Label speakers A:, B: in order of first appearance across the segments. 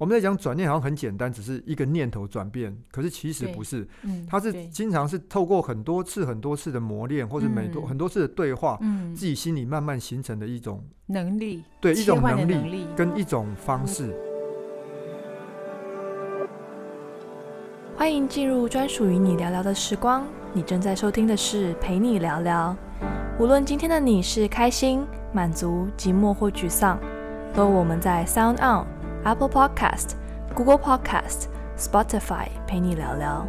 A: 我们在讲转念好像很简单，只是一个念头转变，可是其实不是，
B: 嗯，
A: 它是经常是透过很多次、很多次的磨练，或者每多、嗯、很多次的对话，
B: 嗯，
A: 自己心里慢慢形成的一种
B: 能力，
A: 对，一种能力，
B: 能力
A: 跟一种方式。
C: 欢迎进入专属于你聊聊的时光，你正在收听的是陪你聊聊。无论今天的你是开心、满足、寂寞或沮丧，都我们在 Sound On。Apple Podcast、Google Podcast、Spotify 陪你聊聊，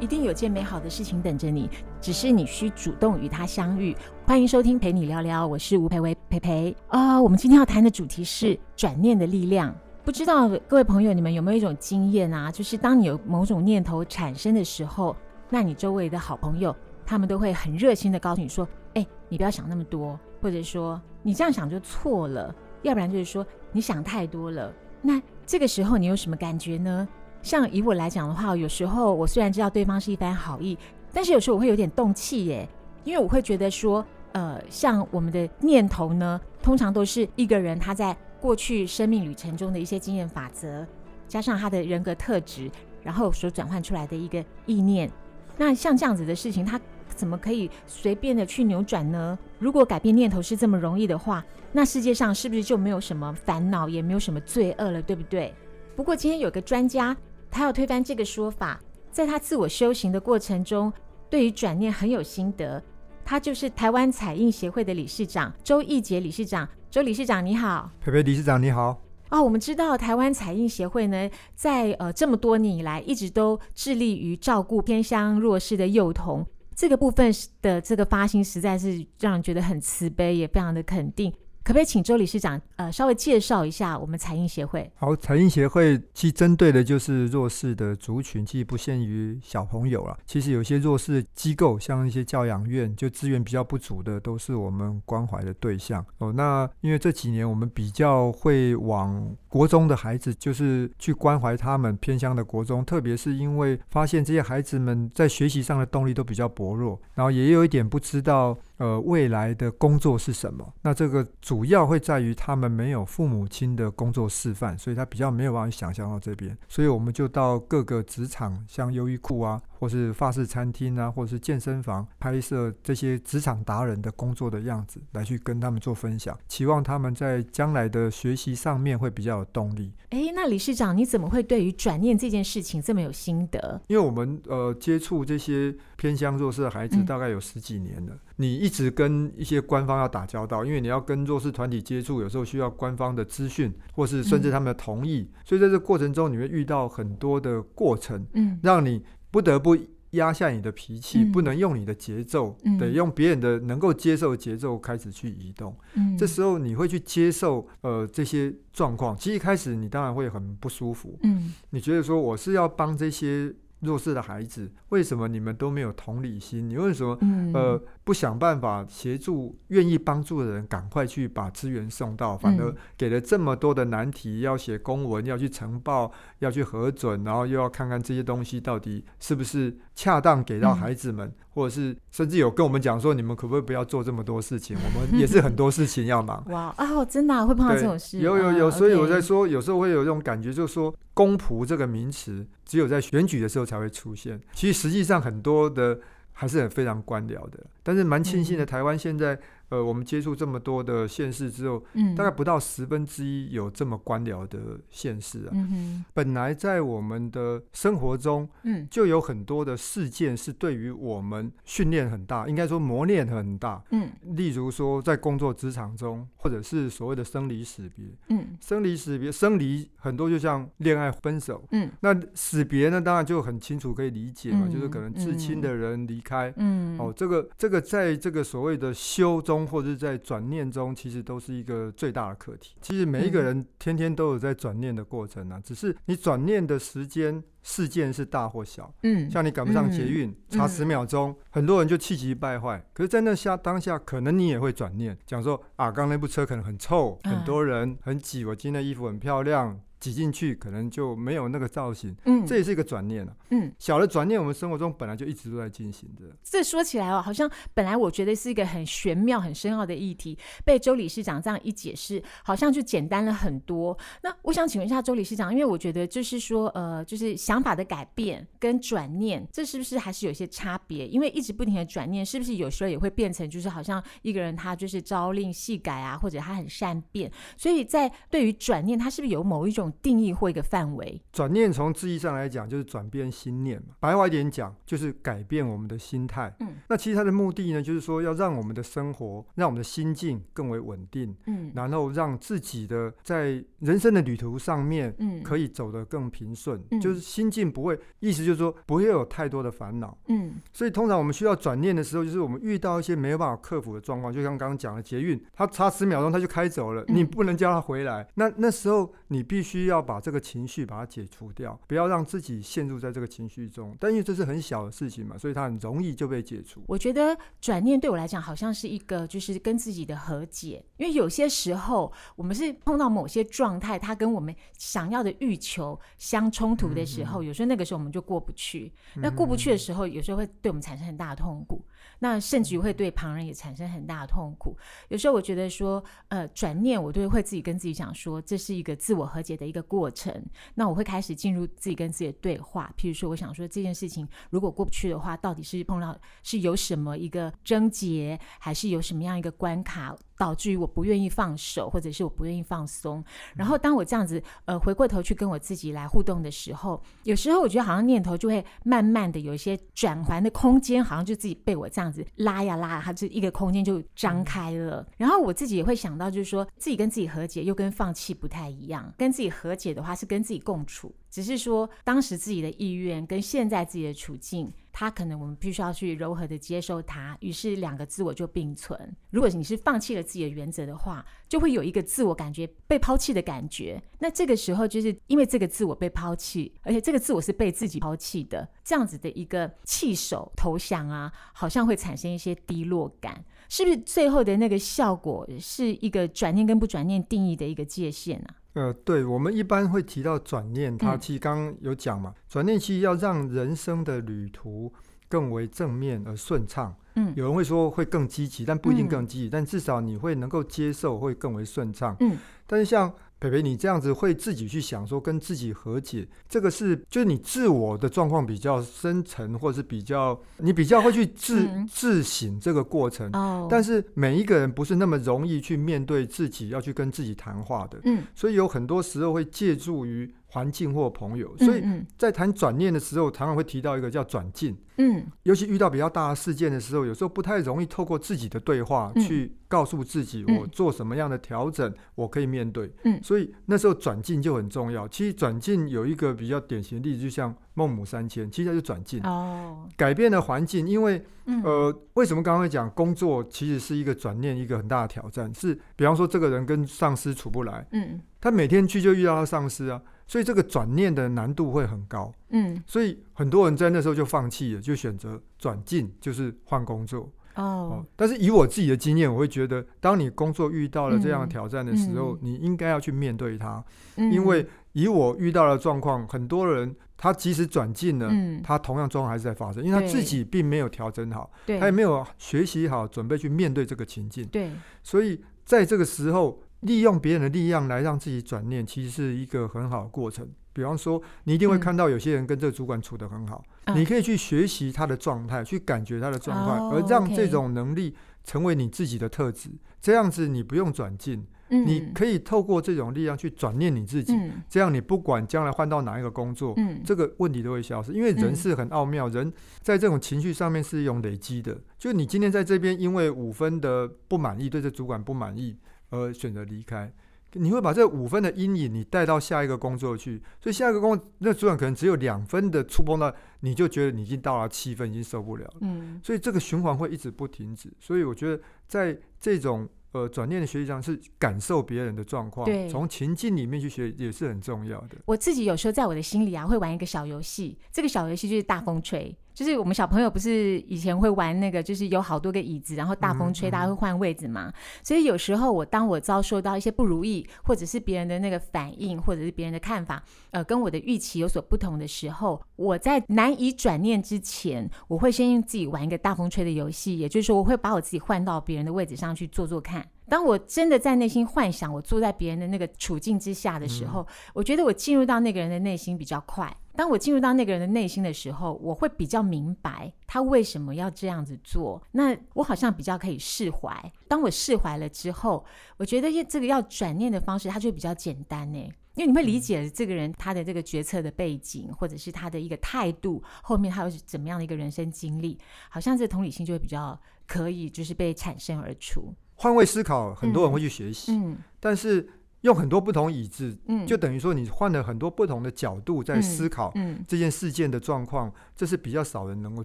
B: 一定有件美好的事情等着你，只是你需主动与它相遇。欢迎收听陪你聊聊，我是吴蓓薇蓓蓓啊。我们今天要谈的主题是转念的力量。不知道各位朋友，你们有没有一种经验啊？就是当你有某种念头产生的时候，那你周围的好朋友他们都会很热心的告诉你说：“哎，你不要想那么多，或者说你这样想就错了。”要不然就是说你想太多了，那这个时候你有什么感觉呢？像以我来讲的话，有时候我虽然知道对方是一番好意，但是有时候我会有点动气耶，因为我会觉得说，呃，像我们的念头呢，通常都是一个人他在过去生命旅程中的一些经验法则，加上他的人格特质，然后所转换出来的一个意念。那像这样子的事情，他怎么可以随便的去扭转呢？如果改变念头是这么容易的话，那世界上是不是就没有什么烦恼，也没有什么罪恶了，对不对？不过今天有个专家，他要推翻这个说法，在他自我修行的过程中，对于转念很有心得。他就是台湾彩印协会的理事长周义杰理事长。周理事长你好，
A: 蓓蓓理事长你好。
B: 哦，我们知道台湾彩印协会呢，在呃这么多年以来，一直都致力于照顾偏乡弱势的幼童。这个部分的这个发心，实在是让人觉得很慈悲，也非常的肯定。可不可以请周理事长呃稍微介绍一下我们彩印协会？
A: 好，彩印协会其实针对的就是弱势的族群，其实不限于小朋友了。其实有些弱势机构，像一些教养院，就资源比较不足的，都是我们关怀的对象。哦，那因为这几年我们比较会往国中的孩子，就是去关怀他们偏乡的国中，特别是因为发现这些孩子们在学习上的动力都比较薄弱，然后也有一点不知道。呃，未来的工作是什么？那这个主要会在于他们没有父母亲的工作示范，所以他比较没有办法想象到这边。所以我们就到各个职场，像优衣库啊，或是法式餐厅啊，或者是健身房，拍摄这些职场达人的工作的样子，来去跟他们做分享，期望他们在将来的学习上面会比较有动力。
B: 诶，那理事长，你怎么会对于转念这件事情这么有心得？
A: 因为我们呃接触这些偏乡弱势的孩子大概有十几年了，嗯、你一直跟一些官方要打交道，因为你要跟弱势团体接触，有时候需要官方的资讯，或是甚至他们的同意，嗯、所以在这个过程中，你会遇到很多的过程，嗯，让你不得不压下你的脾气，嗯、不能用你的节奏，嗯、得用别人的能够接受的节奏开始去移动。嗯，这时候你会去接受呃这些状况，其实一开始你当然会很不舒服，嗯，你觉得说我是要帮这些。弱势的孩子，为什么你们都没有同理心？你为什么、嗯、呃不想办法协助愿意帮助的人赶快去把资源送到？反而给了这么多的难题，要写公文，要去呈报，要去核准，然后又要看看这些东西到底是不是恰当给到孩子们，嗯、或者是甚至有跟我们讲说，你们可不可以不要做这么多事情？我们也是很多事情要忙。
B: 哇哦，真的、啊、会碰到这种事？
A: 有有有，所以我在说，有时候会有这种感觉，就是说。公仆这个名词，只有在选举的时候才会出现。其实实际上很多的还是很非常官僚的，但是蛮庆幸的，台湾现在。呃，我们接触这么多的县市之后，嗯，大概不到十分之一有这么官僚的县市啊。嗯哼，本来在我们的生活中，嗯，就有很多的事件是对于我们训练很大，应该说磨练很大。嗯，例如说在工作职场中，或者是所谓的生离死别。嗯，生离死别，生离很多就像恋爱分手。嗯，那死别呢，当然就很清楚可以理解嘛，嗯，就是可能至亲的人离开。嗯，哦，这个这个在这个所谓的修中。或者是在转念中，其实都是一个最大的课题。其实每一个人天天都有在转念的过程啊，只是你转念的时间事件是大或小。嗯，像你赶不上捷运，差十秒钟，很多人就气急败坏。可是，在那下当下，可能你也会转念，讲说啊，刚刚那部车可能很臭，很多人很挤，我今天的衣服很漂亮。挤进去，可能就没有那个造型。
B: 嗯，
A: 这也是一个转念啊。
B: 嗯，
A: 小的转念，我们生活中本来就一直都在进行着。
B: 这说起来哦，好像本来我觉得是一个很玄妙、很深奥的议题，被周理事长这样一解释，好像就简单了很多。那我想请问一下周理事长，因为我觉得就是说，呃，就是想法的改变跟转念，这是不是还是有些差别？因为一直不停的转念，是不是有时候也会变成就是好像一个人他就是朝令夕改啊，或者他很善变？所以在对于转念，他是不是有某一种定义或一个范围？
A: 转念从字义上来讲，就是转变心念嘛。白话一点讲，就是改变我们的心态。
B: 嗯，
A: 那其实它的目的呢，就是说要让我们的生活，让我们的心境更为稳定。
B: 嗯，
A: 然后让自己的在人生的旅途上面，
B: 嗯，
A: 可以走得更平顺。
B: 嗯，
A: 就是心境不会，意思就是说不会有太多的烦恼。
B: 嗯，
A: 所以通常我们需要转念的时候，就是我们遇到一些没有办法克服的状况，就像刚刚讲的捷运，它差十秒钟它就开走了，你不能叫它回来。那那时候你必须要把这个情绪把它解除掉，不要让自己陷入在这个情绪中。但因为这是很小的事情嘛，所以它很容易就被解除。
B: 我觉得转念对我来讲好像是一个就是跟自己的和解，因为有些时候我们是碰到某些状态，它跟我们想要的欲求相冲突的时候，有时候那个时候我们就过不去。那过不去的时候，有时候会对我们产生很大的痛苦。那甚至于会对旁人也产生很大的痛苦。有时候我觉得说，呃，转念我都会自己跟自己讲说，这是一个自我和解的一个过程。那我会开始进入自己跟自己的对话。譬如说，我想说这件事情如果过不去的话，到底是碰到是有什么一个症结，还是有什么样一个关卡？导致于我不愿意放手，或者是我不愿意放松。然后当我这样子呃回过头去跟我自己来互动的时候，有时候我觉得好像念头就会慢慢的有一些转环的空间，好像就自己被我这样子拉呀拉，它就一个空间就张开了。然后我自己也会想到，就是说自己跟自己和解又跟放弃不太一样。跟自己和解的话是跟自己共处，只是说当时自己的意愿跟现在自己的处境。他可能我们必须要去柔和的接受他，于是两个自我就并存。如果你是放弃了自己的原则的话，就会有一个自我感觉被抛弃的感觉。那这个时候就是因为这个自我被抛弃，而且这个自我是被自己抛弃的，这样子的一个弃守投降啊，好像会产生一些低落感。是不是最后的那个效果是一个转念跟不转念定义的一个界限啊？
A: 呃，对，我们一般会提到转念，它其实刚刚有讲嘛，转念其实要让人生的旅途更为正面而顺畅。嗯，有人会说会更积极，但不一定更积极，但至少你会能够接受，会更为顺畅。嗯，但是像培培，你这样子会自己去想说跟自己和解，这个是就是你自我的状况比较深层，或者是比较你比较会去自、嗯、自省这个过程。哦，但是每一个人不是那么容易去面对自己，要去跟自己谈话的。嗯，所以有很多时候会借助于环境或朋友。所以在谈转念的时候，常常会提到一个叫转进。嗯，尤其遇到比较大的事件的时候，有时候不太容易透过自己的对话去告诉自己，我做什么样的调整，我可以面对。嗯，所以那时候转进就很重要。其实转进有一个比较典型的例子，就像孟母三迁，其实它就转进哦，改变了环境。因为呃，为什么刚刚会讲工作其实是一个转念，一个很大的挑战？是比方说这个人跟上司处不来，嗯，他每天去就遇到他上司啊。所以这个转念的难度会很高，嗯，所以很多人在那时候就放弃了，就选择转进，就是换工作。哦，哦，但是以我自己的经验，我会觉得，当你工作遇到了这样的挑战的时候，嗯，你应该要去面对它，嗯，因为以我遇到的状况，很多人他即使转进了，嗯，他同样状况还是在发生，因为他自己并没有调整好，他也没有学习好，准备去面对这个情境，对，所以在这个时候。利用别人的力量来让自己转念，其实是一个很好的过程。比方说，你一定会看到有些人跟这个主管处得很好，嗯、你可以去学习他的状态，去感觉他的状态，哦、而让这种能力成为你自己的特质。哦、这样子，你不用转进，嗯、你可以透过这种力量去转念你自己。嗯、这样，你不管将来换到哪一个工作，嗯、这个问题都会消失。因为人是很奥妙，人在这种情绪上面是一种累积的。就你今天在这边，因为五分的不满意，对这主管不满意。而选择离开，你会把这五分的阴影你带到下一个工作去，所以下一个工作那主管可能只有两分的触碰到，你就觉得你已经到了七分，已经受不了了。嗯，所以这个循环会一直不停止。所以我觉得在这种呃转念的学习上，是感受别人的状况，对，从情境里面去学也是很重要的。
B: 我自己有时候在我的心里啊，会玩一个小游戏，这个小游戏就是大风吹。就是我们小朋友不是以前会玩那个，就是有好多个椅子，然后大风吹，大家会换位置嘛。嗯嗯、所以有时候我当我遭受到一些不如意，或者是别人的那个反应，或者是别人的看法，呃，跟我的预期有所不同的时候，我在难以转念之前，我会先用自己玩一个大风吹的游戏，也就是说，我会把我自己换到别人的位置上去做做看。当我真的在内心幻想我坐在别人的那个处境之下的时候，嗯、我觉得我进入到那个人的内心比较快。当我进入到那个人的内心的时候，我会比较明白他为什么要这样子做。那我好像比较可以释怀。当我释怀了之后，我觉得这个要转念的方式，它就比较简单呢。因为你会理解这个人他的这个决策的背景，或者是他的一个态度，后面他又是怎么样的一个人生经历，好像这同理心就会比较可以就是被产生而出。
A: 换位思考，很多人会去学习，但是用很多不同椅子，嗯、就等于说你换了很多不同的角度在思考这件事件的状况，嗯嗯、这是比较少人能够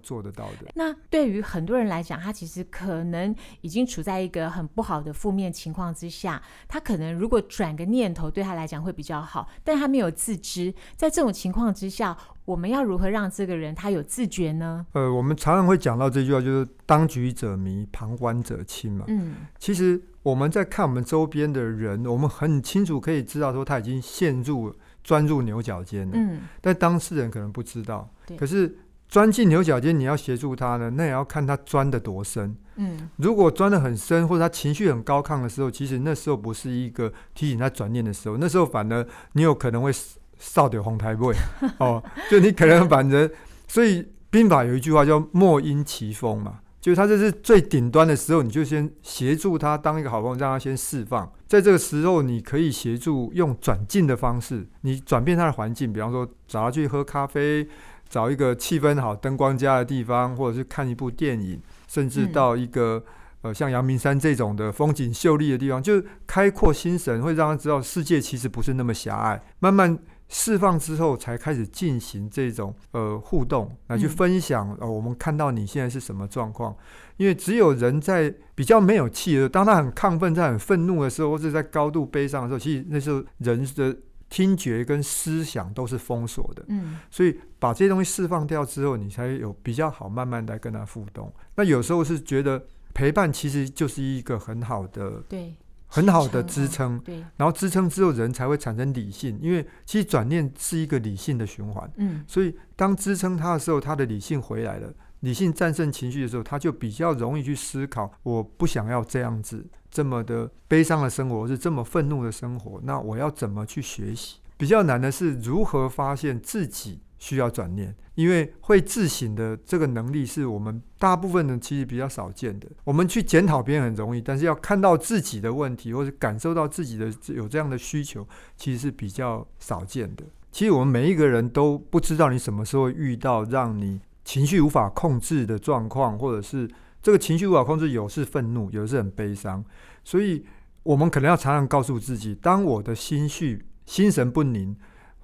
A: 做得到的。
B: 那对于很多人来讲，他其实可能已经处在一个很不好的负面情况之下，他可能如果转个念头，对他来讲会比较好，但他没有自知，在这种情况之下。我们要如何让这个人他有自觉呢？
A: 呃，我们常常会讲到这句话，就是“当局者迷，旁观者清”嘛。嗯，其实我们在看我们周边的人，我们很清楚可以知道说他已经陷入钻入牛角尖了。嗯，但当事人可能不知道。对。可是钻进牛角尖，你要协助他呢，那也要看他钻得多深。嗯。如果钻得很深，或者他情绪很高亢的时候，其实那时候不是一个提醒他转念的时候，那时候反而你有可能会。扫掉红台位 哦，就你可能反正，所以兵法有一句话叫“莫因其锋”嘛，就是他这是最顶端的时候，你就先协助他当一个好朋友，让他先释放。在这个时候，你可以协助用转进的方式，你转变他的环境，比方说找他去喝咖啡，找一个气氛好、灯光佳的地方，或者是看一部电影，甚至到一个、呃像阳明山这种的风景秀丽的地方，就是开阔心神，会让他知道世界其实不是那么狭隘，慢慢。释放之后，才开始进行这种呃互动，来去分享、嗯、呃我们看到你现在是什么状况。因为只有人在比较没有气的，当他很亢奋、在很愤怒的时候，或者在高度悲伤的时候，其实那时候人的听觉跟思想都是封锁的。嗯，所以把这些东西释放掉之后，你才有比较好慢慢来跟他互动。那有时候是觉得陪伴其实就是一个很好的对。很好的支撑，对，然后支撑之后，人才会产生理性。因为其实转念是一个理性的循环，嗯，所以当支撑他的时候，他的理性回来了，理性战胜情绪的时候，他就比较容易去思考：我不想要这样子这么的悲伤的生活，或是这么愤怒的生活，那我要怎么去学习？比较难的是如何发现自己。需要转念，因为会自省的这个能力是我们大部分人其实比较少见的。我们去检讨别人很容易，但是要看到自己的问题，或者感受到自己的有这样的需求，其实是比较少见的。其实我们每一个人都不知道你什么时候遇到让你情绪无法控制的状况，或者是这个情绪无法控制，有是愤怒，有是很悲伤。所以我们可能要常常告诉自己：当我的心绪、心神不宁。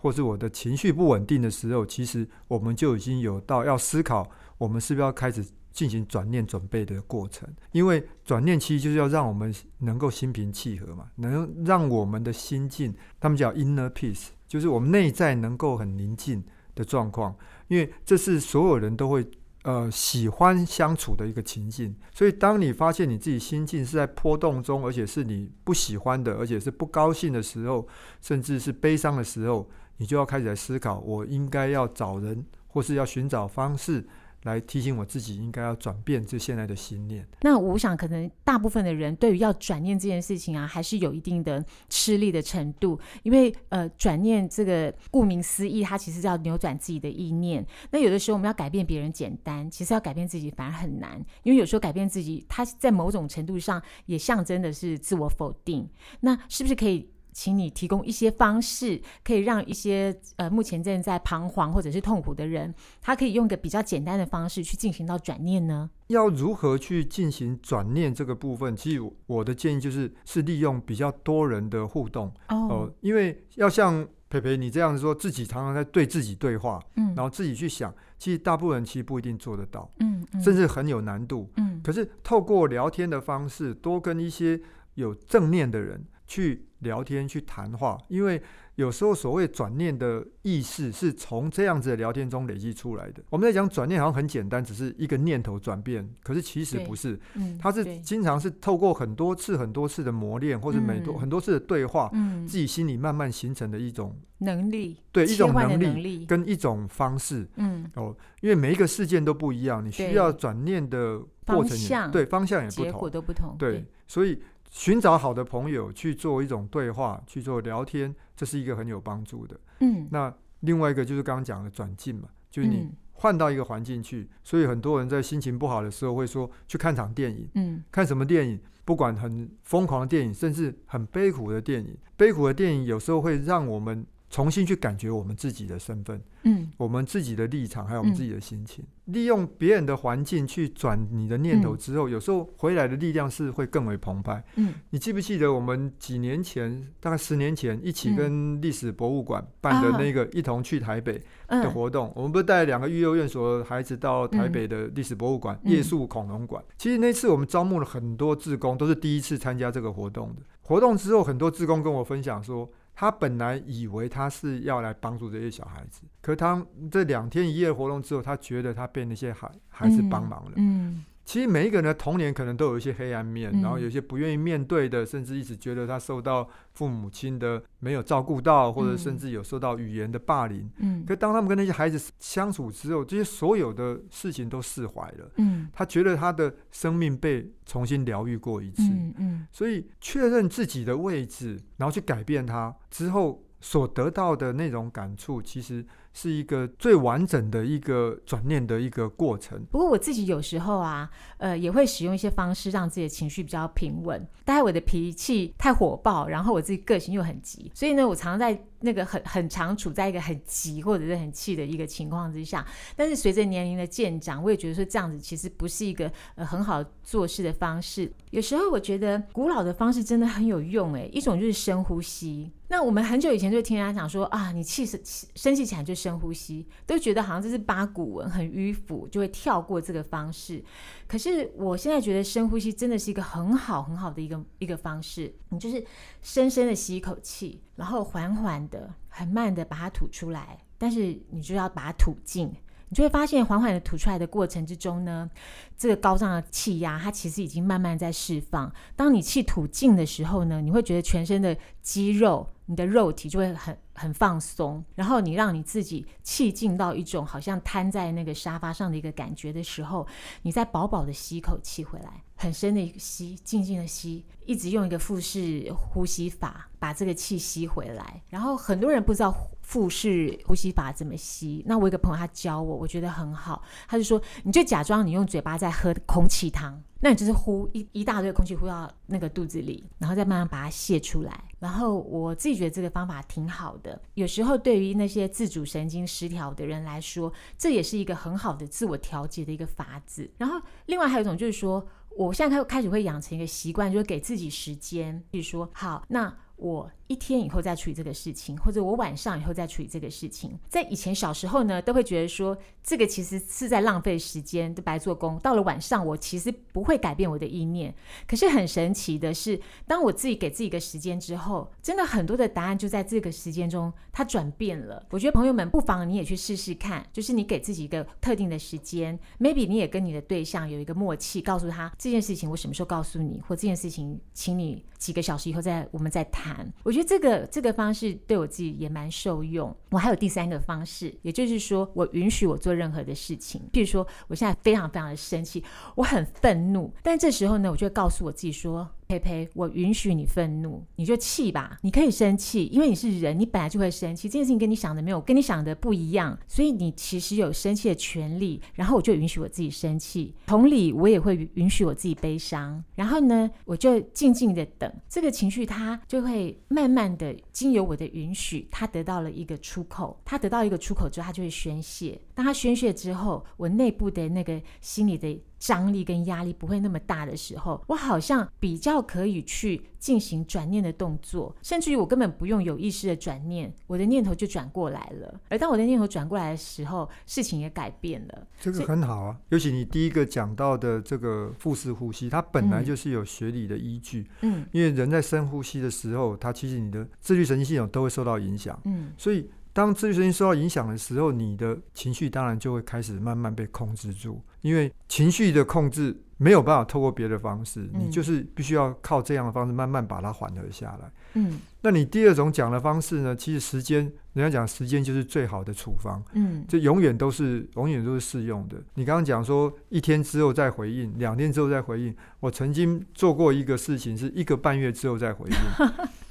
A: 或是我的情绪不稳定的时候，其实我们就已经有到要思考，我们是不是要开始进行转念准备的过程。因为转念其实就是要让我们能够心平气和嘛，能让我们的心境，他们叫 inner peace，就是我们内在能够很宁静的状况。因为这是所有人都会。呃，喜欢相处的一个情境，所以当你发现你自己心境是在波动中，而且是你不喜欢的，而且是不高兴的时候，甚至是悲伤的时候，你就要开始来思考，我应该要找人，或是要寻找方式。来提醒我自己，应该要转变这现在的心念。
B: 那我想，可能大部分的人对于要转念这件事情啊，还是有一定的吃力的程度。因为呃，转念这个顾名思义，它其实要扭转自己的意念。那有的时候我们要改变别人简单，其实要改变自己反而很难。因为有时候改变自己，它在某种程度上也象征的是自我否定。那是不是可以？请你提供一些方式，可以让一些呃目前正在彷徨或者是痛苦的人，他可以用一个比较简单的方式去进行到转念呢？
A: 要如何去进行转念这个部分？其实我的建议就是是利用比较多人的互动哦、呃，因为要像培培你这样说，自己常常在对自己对话，嗯，然后自己去想，其实大部分人其实不一定做得到，嗯，嗯甚至很有难度，嗯。可是透过聊天的方式，多跟一些有正念的人。去聊天、去谈话，因为有时候所谓转念的意识是从这样子的聊天中累积出来的。我们在讲转念好像很简单，只是一个念头转变，可是其实不是，嗯、它是经常是透过很多次、很多次的磨练，或者每多、嗯、很多次的对话，嗯、自己心里慢慢形成的一种
B: 能力，
A: 对一种能力跟一种方式，嗯。哦，因为每一个事件都不一样，你需要转念的过程也，对方向也不同，
B: 结果都不同，
A: 对，所以。寻找好的朋友去做一种对话，去做聊天，这是一个很有帮助的。嗯，那另外一个就是刚刚讲的转进嘛，就是你换到一个环境去，嗯，所以很多人在心情不好的时候会说去看场电影。嗯，看什么电影？不管很疯狂的电影，甚至很悲苦的电影，悲苦的电影有时候会让我们。重新去感觉我们自己的身份，嗯，我们自己的立场，还有我们自己的心情，嗯、利用别人的环境去转你的念头之后，嗯、有时候回来的力量是会更为澎湃。嗯，你记不记得我们几年前，大概十年前，一起跟历史博物馆办的那个一同去台北的活动？嗯、我们不是带两个育幼院所的孩子到台北的历史博物馆、夜宿恐龙馆？其实那次我们招募了很多志工，都是第一次参加这个活动的。活动之后，很多志工跟我分享说。他本来以为他是要来帮助这些小孩子，可他这两天一夜活动之后，他觉得他被那些孩孩子帮忙了。嗯嗯其实每一个人的童年可能都有一些黑暗面，嗯、然后有些不愿意面对的，甚至一直觉得他受到父母亲的没有照顾到，或者甚至有受到语言的霸凌。嗯，可当他们跟那些孩子相处之后，这些所有的事情都释怀了。嗯，他觉得他的生命被重新疗愈过一次。嗯，嗯，所以确认自己的位置，然后去改变它之后所得到的那种感触，其实。是一个最完整的一个转念的一个过程。
B: 不过我自己有时候啊，呃，也会使用一些方式让自己的情绪比较平稳。大概我的脾气太火爆，然后我自己个性又很急，所以呢，我常常在那个很 很常处在一个很急或者是很气的一个情况之下。但是随着年龄的渐长，我也觉得说这样子其实不是一个呃很好做事的方式。有时候我觉得古老的方式真的很有用，诶，一种就是深呼吸。那我们很久以前就听人家讲说啊，你气生生气起来就深呼吸，都觉得好像这是八股文，很迂腐，就会跳过这个方式。可是我现在觉得深呼吸真的是一个很好很好的一个一个方式。你就是深深的吸一口气，然后缓缓的、很慢的把它吐出来，但是你就要把它吐尽。你就会发现，缓缓的吐出来的过程之中呢，这个高涨的气压，它其实已经慢慢在释放。当你气吐尽的时候呢，你会觉得全身的肌肉，你的肉体就会很很放松。然后你让你自己气进到一种好像瘫在那个沙发上的一个感觉的时候，你再饱饱的吸一口气回来，很深的吸，静静的吸，一直用一个腹式呼吸法把这个气吸回来。然后很多人不知道。腹式呼吸法怎么吸？那我一个朋友他教我，我觉得很好。他就说，你就假装你用嘴巴在喝空气汤，那你就是呼一一大堆空气呼到那个肚子里，然后再慢慢把它泄出来。然后我自己觉得这个方法挺好的。有时候对于那些自主神经失调的人来说，这也是一个很好的自我调节的一个法子。然后另外还有一种就是说，我现在开开始会养成一个习惯，就是给自己时间，比如说好那。我一天以后再处理这个事情，或者我晚上以后再处理这个事情。在以前小时候呢，都会觉得说这个其实是在浪费时间，白做工。到了晚上，我其实不会改变我的意念。可是很神奇的是，当我自己给自己一个时间之后，真的很多的答案就在这个时间中它转变了。我觉得朋友们不妨你也去试试看，就是你给自己一个特定的时间，maybe 你也跟你的对象有一个默契，告诉他这件事情我什么时候告诉你，或这件事情请你几个小时以后再我们再谈。我觉得这个这个方式对我自己也蛮受用。我还有第三个方式，也就是说，我允许我做任何的事情。譬如说，我现在非常非常的生气，我很愤怒，但这时候呢，我就告诉我自己说。呸呸！我允许你愤怒，你就气吧。你可以生气，因为你是人，你本来就会生气。这件事情跟你想的没有，跟你想的不一样，所以你其实有生气的权利。然后我就允许我自己生气，同理，我也会允许我自己悲伤。然后呢，我就静静的等这个情绪，它就会慢慢的经由我的允许，它得到了一个出口。它得到一个出口之后，它就会宣泄。当它宣泄之后，我内部的那个心里的。张力跟压力不会那么大的时候，我好像比较可以去进行转念的动作，甚至于我根本不用有意识的转念，我的念头就转过来了。而当我的念头转过来的时候，事情也改变了。
A: 这个很好啊，尤其你第一个讲到的这个腹式呼吸，它本来就是有学理的依据。嗯，因为人在深呼吸的时候，它其实你的自律神经系统都会受到影响。嗯，所以。当自律神经受到影响的时候，你的情绪当然就会开始慢慢被控制住。因为情绪的控制没有办法透过别的方式，嗯、你就是必须要靠这样的方式慢慢把它缓和下来。嗯，那你第二种讲的方式呢？其实时间，人家讲时间就是最好的处方。嗯，这永远都是永远都是适用的。你刚刚讲说一天之后再回应，两天之后再回应。我曾经做过一个事情，是一个半月之后再回应。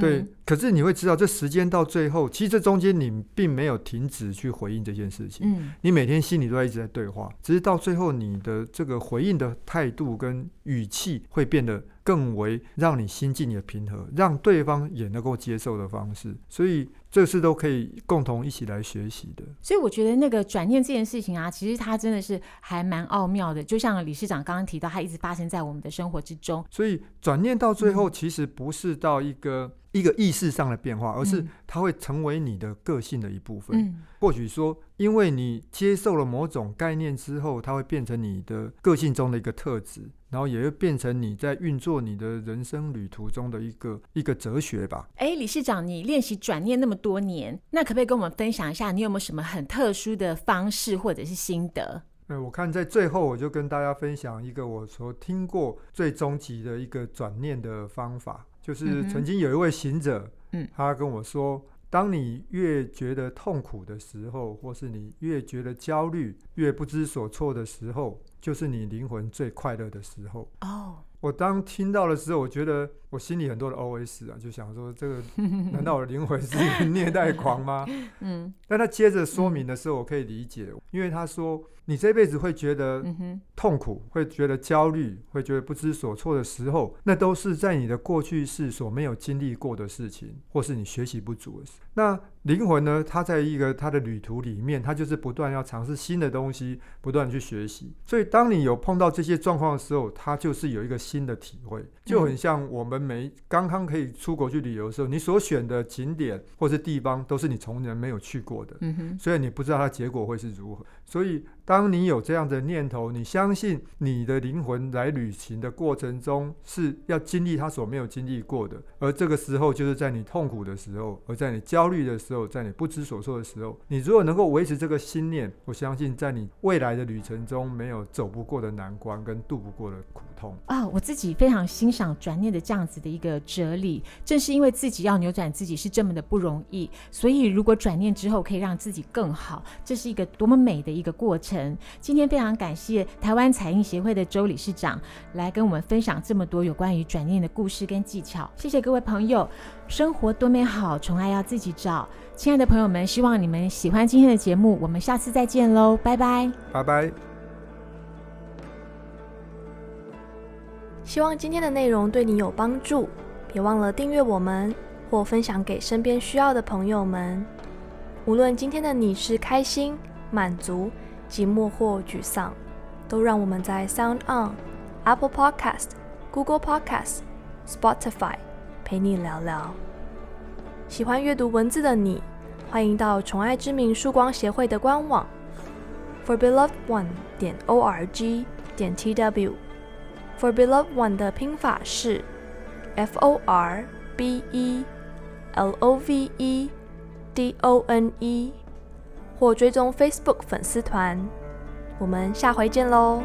A: 对，嗯、可是你会知道，这时间到最后，其实这中间你并没有停止去回应这件事情。嗯，你每天心里都在一直在对话，只是到最后，你的这个回应的态度跟语气会变得更为让你心境也平和，让对方也能够接受的方式。所以。这是都可以共同一起来学习的，
B: 所以我觉得那个转念这件事情啊，其实它真的是还蛮奥妙的。就像理事长刚刚提到，它一直发生在我们的生活之中。
A: 所以转念到最后，其实不是到一个、嗯、一个意识上的变化，而是它会成为你的个性的一部分。嗯、或许说，因为你接受了某种概念之后，它会变成你的个性中的一个特质。然后也会变成你在运作你的人生旅途中的一个一个哲学吧。
B: 哎，理事长，你练习转念那么多年，那可不可以跟我们分享一下，你有没有什么很特殊的方式或者是心得？
A: 哎，我看在最后，我就跟大家分享一个我所听过最终极的一个转念的方法，就是曾经有一位行者，嗯，他跟我说，当你越觉得痛苦的时候，或是你越觉得焦虑、越不知所措的时候，就是你灵魂最快乐的时候。哦，我当听到的时候，我觉得我心里很多的 OS 啊，就想说，这个 难道我的灵魂是一个虐待狂吗？嗯，但他接着说明的时候，我可以理解，因为他说。你这辈子会觉得痛苦，会觉得焦虑，会觉得不知所措的时候，那都是在你的过去世所没有经历过的事情，或是你学习不足的事。那灵魂呢？它在一个它的旅途里面，它就是不断要尝试新的东西，不断去学习。所以，当你有碰到这些状况的时候，它就是有一个新的体会，就很像我们每刚刚可以出国去旅游的时候，你所选的景点或是地方，都是你从来没有去过的，所以你不知道它结果会是如何。所以，当你有这样的念头，你相信你的灵魂来旅行的过程中是要经历他所没有经历过的，而这个时候就是在你痛苦的时候，而在你焦虑的时候，在你不知所措的时候，你如果能够维持这个心念，我相信在你未来的旅程中没有走不过的难关跟度不过的苦痛。
B: 啊！我自己非常欣赏转念的这样子的一个哲理，正是因为自己要扭转自己是这么的不容易，所以如果转念之后可以让自己更好，这是一个多么美的一个过程。今天非常感谢台湾彩印协会的周理事长来跟我们分享这么多有关于转念的故事跟技巧。谢谢各位朋友，生活多美好，宠爱要自己找。亲爱的朋友们，希望你们喜欢今天的节目，我们下次再见喽，拜拜，
A: 拜拜。
C: 希望今天的内容对你有帮助，别忘了订阅我们或分享给身边需要的朋友们。无论今天的你是开心、满足、寂寞或沮丧，都让我们在 Sound On、Apple Podcast、Google Podcast、Spotify 陪你聊聊。喜欢阅读文字的你，欢迎到宠爱之名曙光协会的官网 forbelovedone 点 org 点 tw。forbeloved one 的拼法是 f o r b e l o v e d o n e。或追踪 Facebook 粉丝团，我们下回见喽。